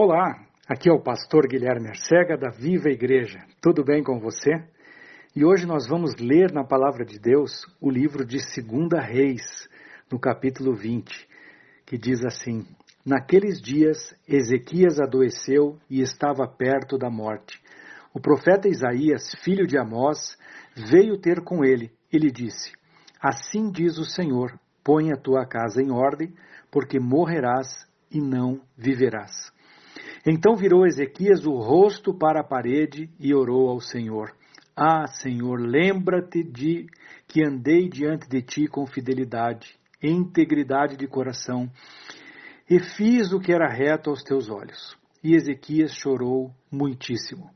Olá, aqui é o pastor Guilherme Arcega da Viva Igreja. Tudo bem com você? E hoje nós vamos ler na palavra de Deus o livro de 2 Reis, no capítulo 20, que diz assim: Naqueles dias Ezequias adoeceu e estava perto da morte. O profeta Isaías, filho de Amós, veio ter com ele e lhe disse: Assim diz o Senhor: Põe a tua casa em ordem, porque morrerás e não viverás. Então virou Ezequias o rosto para a parede e orou ao Senhor. Ah, Senhor, lembra-te de que andei diante de ti com fidelidade, integridade de coração, e fiz o que era reto aos teus olhos. E Ezequias chorou muitíssimo.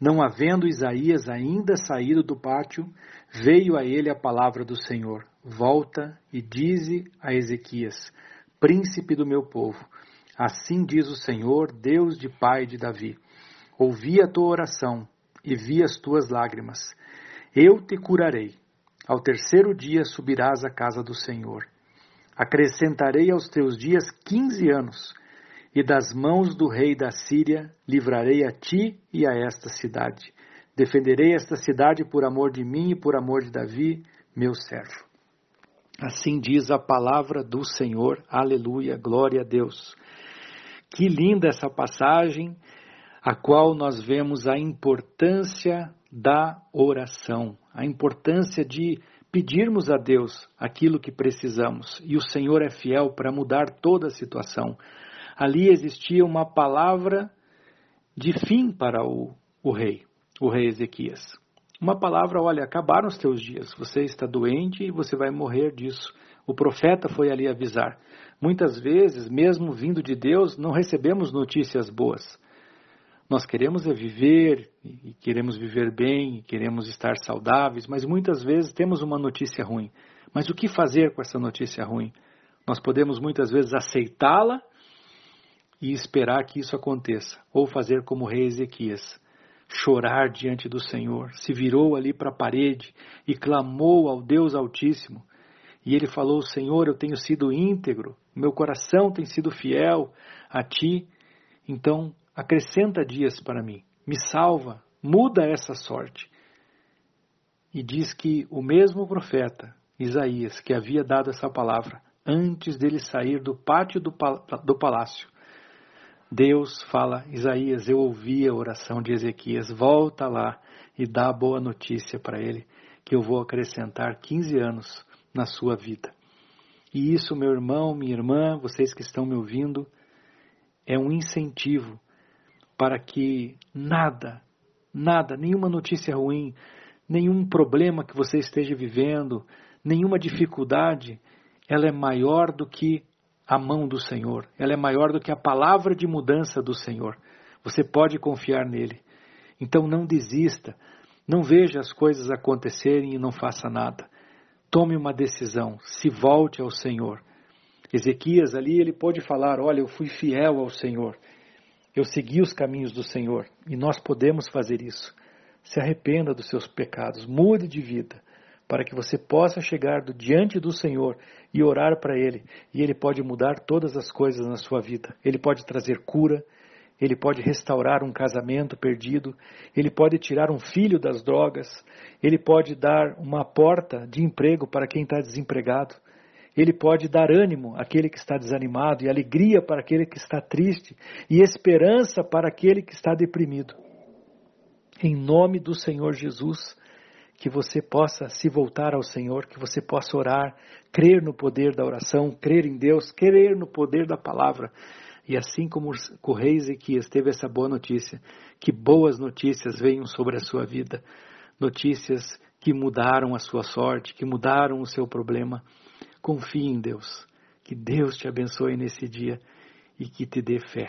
Não havendo Isaías ainda saído do pátio, veio a ele a palavra do Senhor: Volta e dize a Ezequias, príncipe do meu povo, Assim diz o Senhor, Deus de pai de Davi: Ouvi a tua oração e vi as tuas lágrimas. Eu te curarei. Ao terceiro dia subirás à casa do Senhor. Acrescentarei aos teus dias quinze anos, e das mãos do rei da Síria livrarei a ti e a esta cidade. Defenderei esta cidade por amor de mim e por amor de Davi, meu servo. Assim diz a palavra do Senhor. Aleluia, glória a Deus. Que linda essa passagem, a qual nós vemos a importância da oração, a importância de pedirmos a Deus aquilo que precisamos. E o Senhor é fiel para mudar toda a situação. Ali existia uma palavra de fim para o, o rei, o rei Ezequias. Uma palavra, olha, acabaram os teus dias, você está doente e você vai morrer disso. O profeta foi ali avisar. Muitas vezes, mesmo vindo de Deus, não recebemos notícias boas. Nós queremos é viver, e queremos viver bem, e queremos estar saudáveis, mas muitas vezes temos uma notícia ruim. Mas o que fazer com essa notícia ruim? Nós podemos muitas vezes aceitá-la e esperar que isso aconteça, ou fazer como o rei Ezequias, chorar diante do Senhor, se virou ali para a parede e clamou ao Deus Altíssimo. E ele falou: Senhor, eu tenho sido íntegro, meu coração tem sido fiel a ti, então acrescenta dias para mim, me salva, muda essa sorte. E diz que o mesmo profeta, Isaías, que havia dado essa palavra, antes dele sair do pátio do, do palácio, Deus fala, Isaías, eu ouvi a oração de Ezequias, volta lá e dá a boa notícia para ele, que eu vou acrescentar 15 anos na sua vida. E isso, meu irmão, minha irmã, vocês que estão me ouvindo, é um incentivo para que nada, nada, nenhuma notícia ruim, nenhum problema que você esteja vivendo, nenhuma dificuldade, ela é maior do que a mão do Senhor, ela é maior do que a palavra de mudança do Senhor. Você pode confiar nele. Então não desista, não veja as coisas acontecerem e não faça nada tome uma decisão, se volte ao Senhor. Ezequias ali ele pode falar: Olha, eu fui fiel ao Senhor, eu segui os caminhos do Senhor, e nós podemos fazer isso. Se arrependa dos seus pecados, mude de vida, para que você possa chegar do, diante do Senhor e orar para Ele, e Ele pode mudar todas as coisas na sua vida. Ele pode trazer cura, ele pode restaurar um casamento perdido, ele pode tirar um filho das drogas, ele pode dar uma porta de emprego para quem está desempregado, ele pode dar ânimo àquele que está desanimado, e alegria para aquele que está triste, e esperança para aquele que está deprimido. Em nome do Senhor Jesus, que você possa se voltar ao Senhor, que você possa orar, crer no poder da oração, crer em Deus, crer no poder da palavra e assim como o rei Ezequias teve essa boa notícia, que boas notícias venham sobre a sua vida, notícias que mudaram a sua sorte, que mudaram o seu problema. Confie em Deus. Que Deus te abençoe nesse dia e que te dê fé.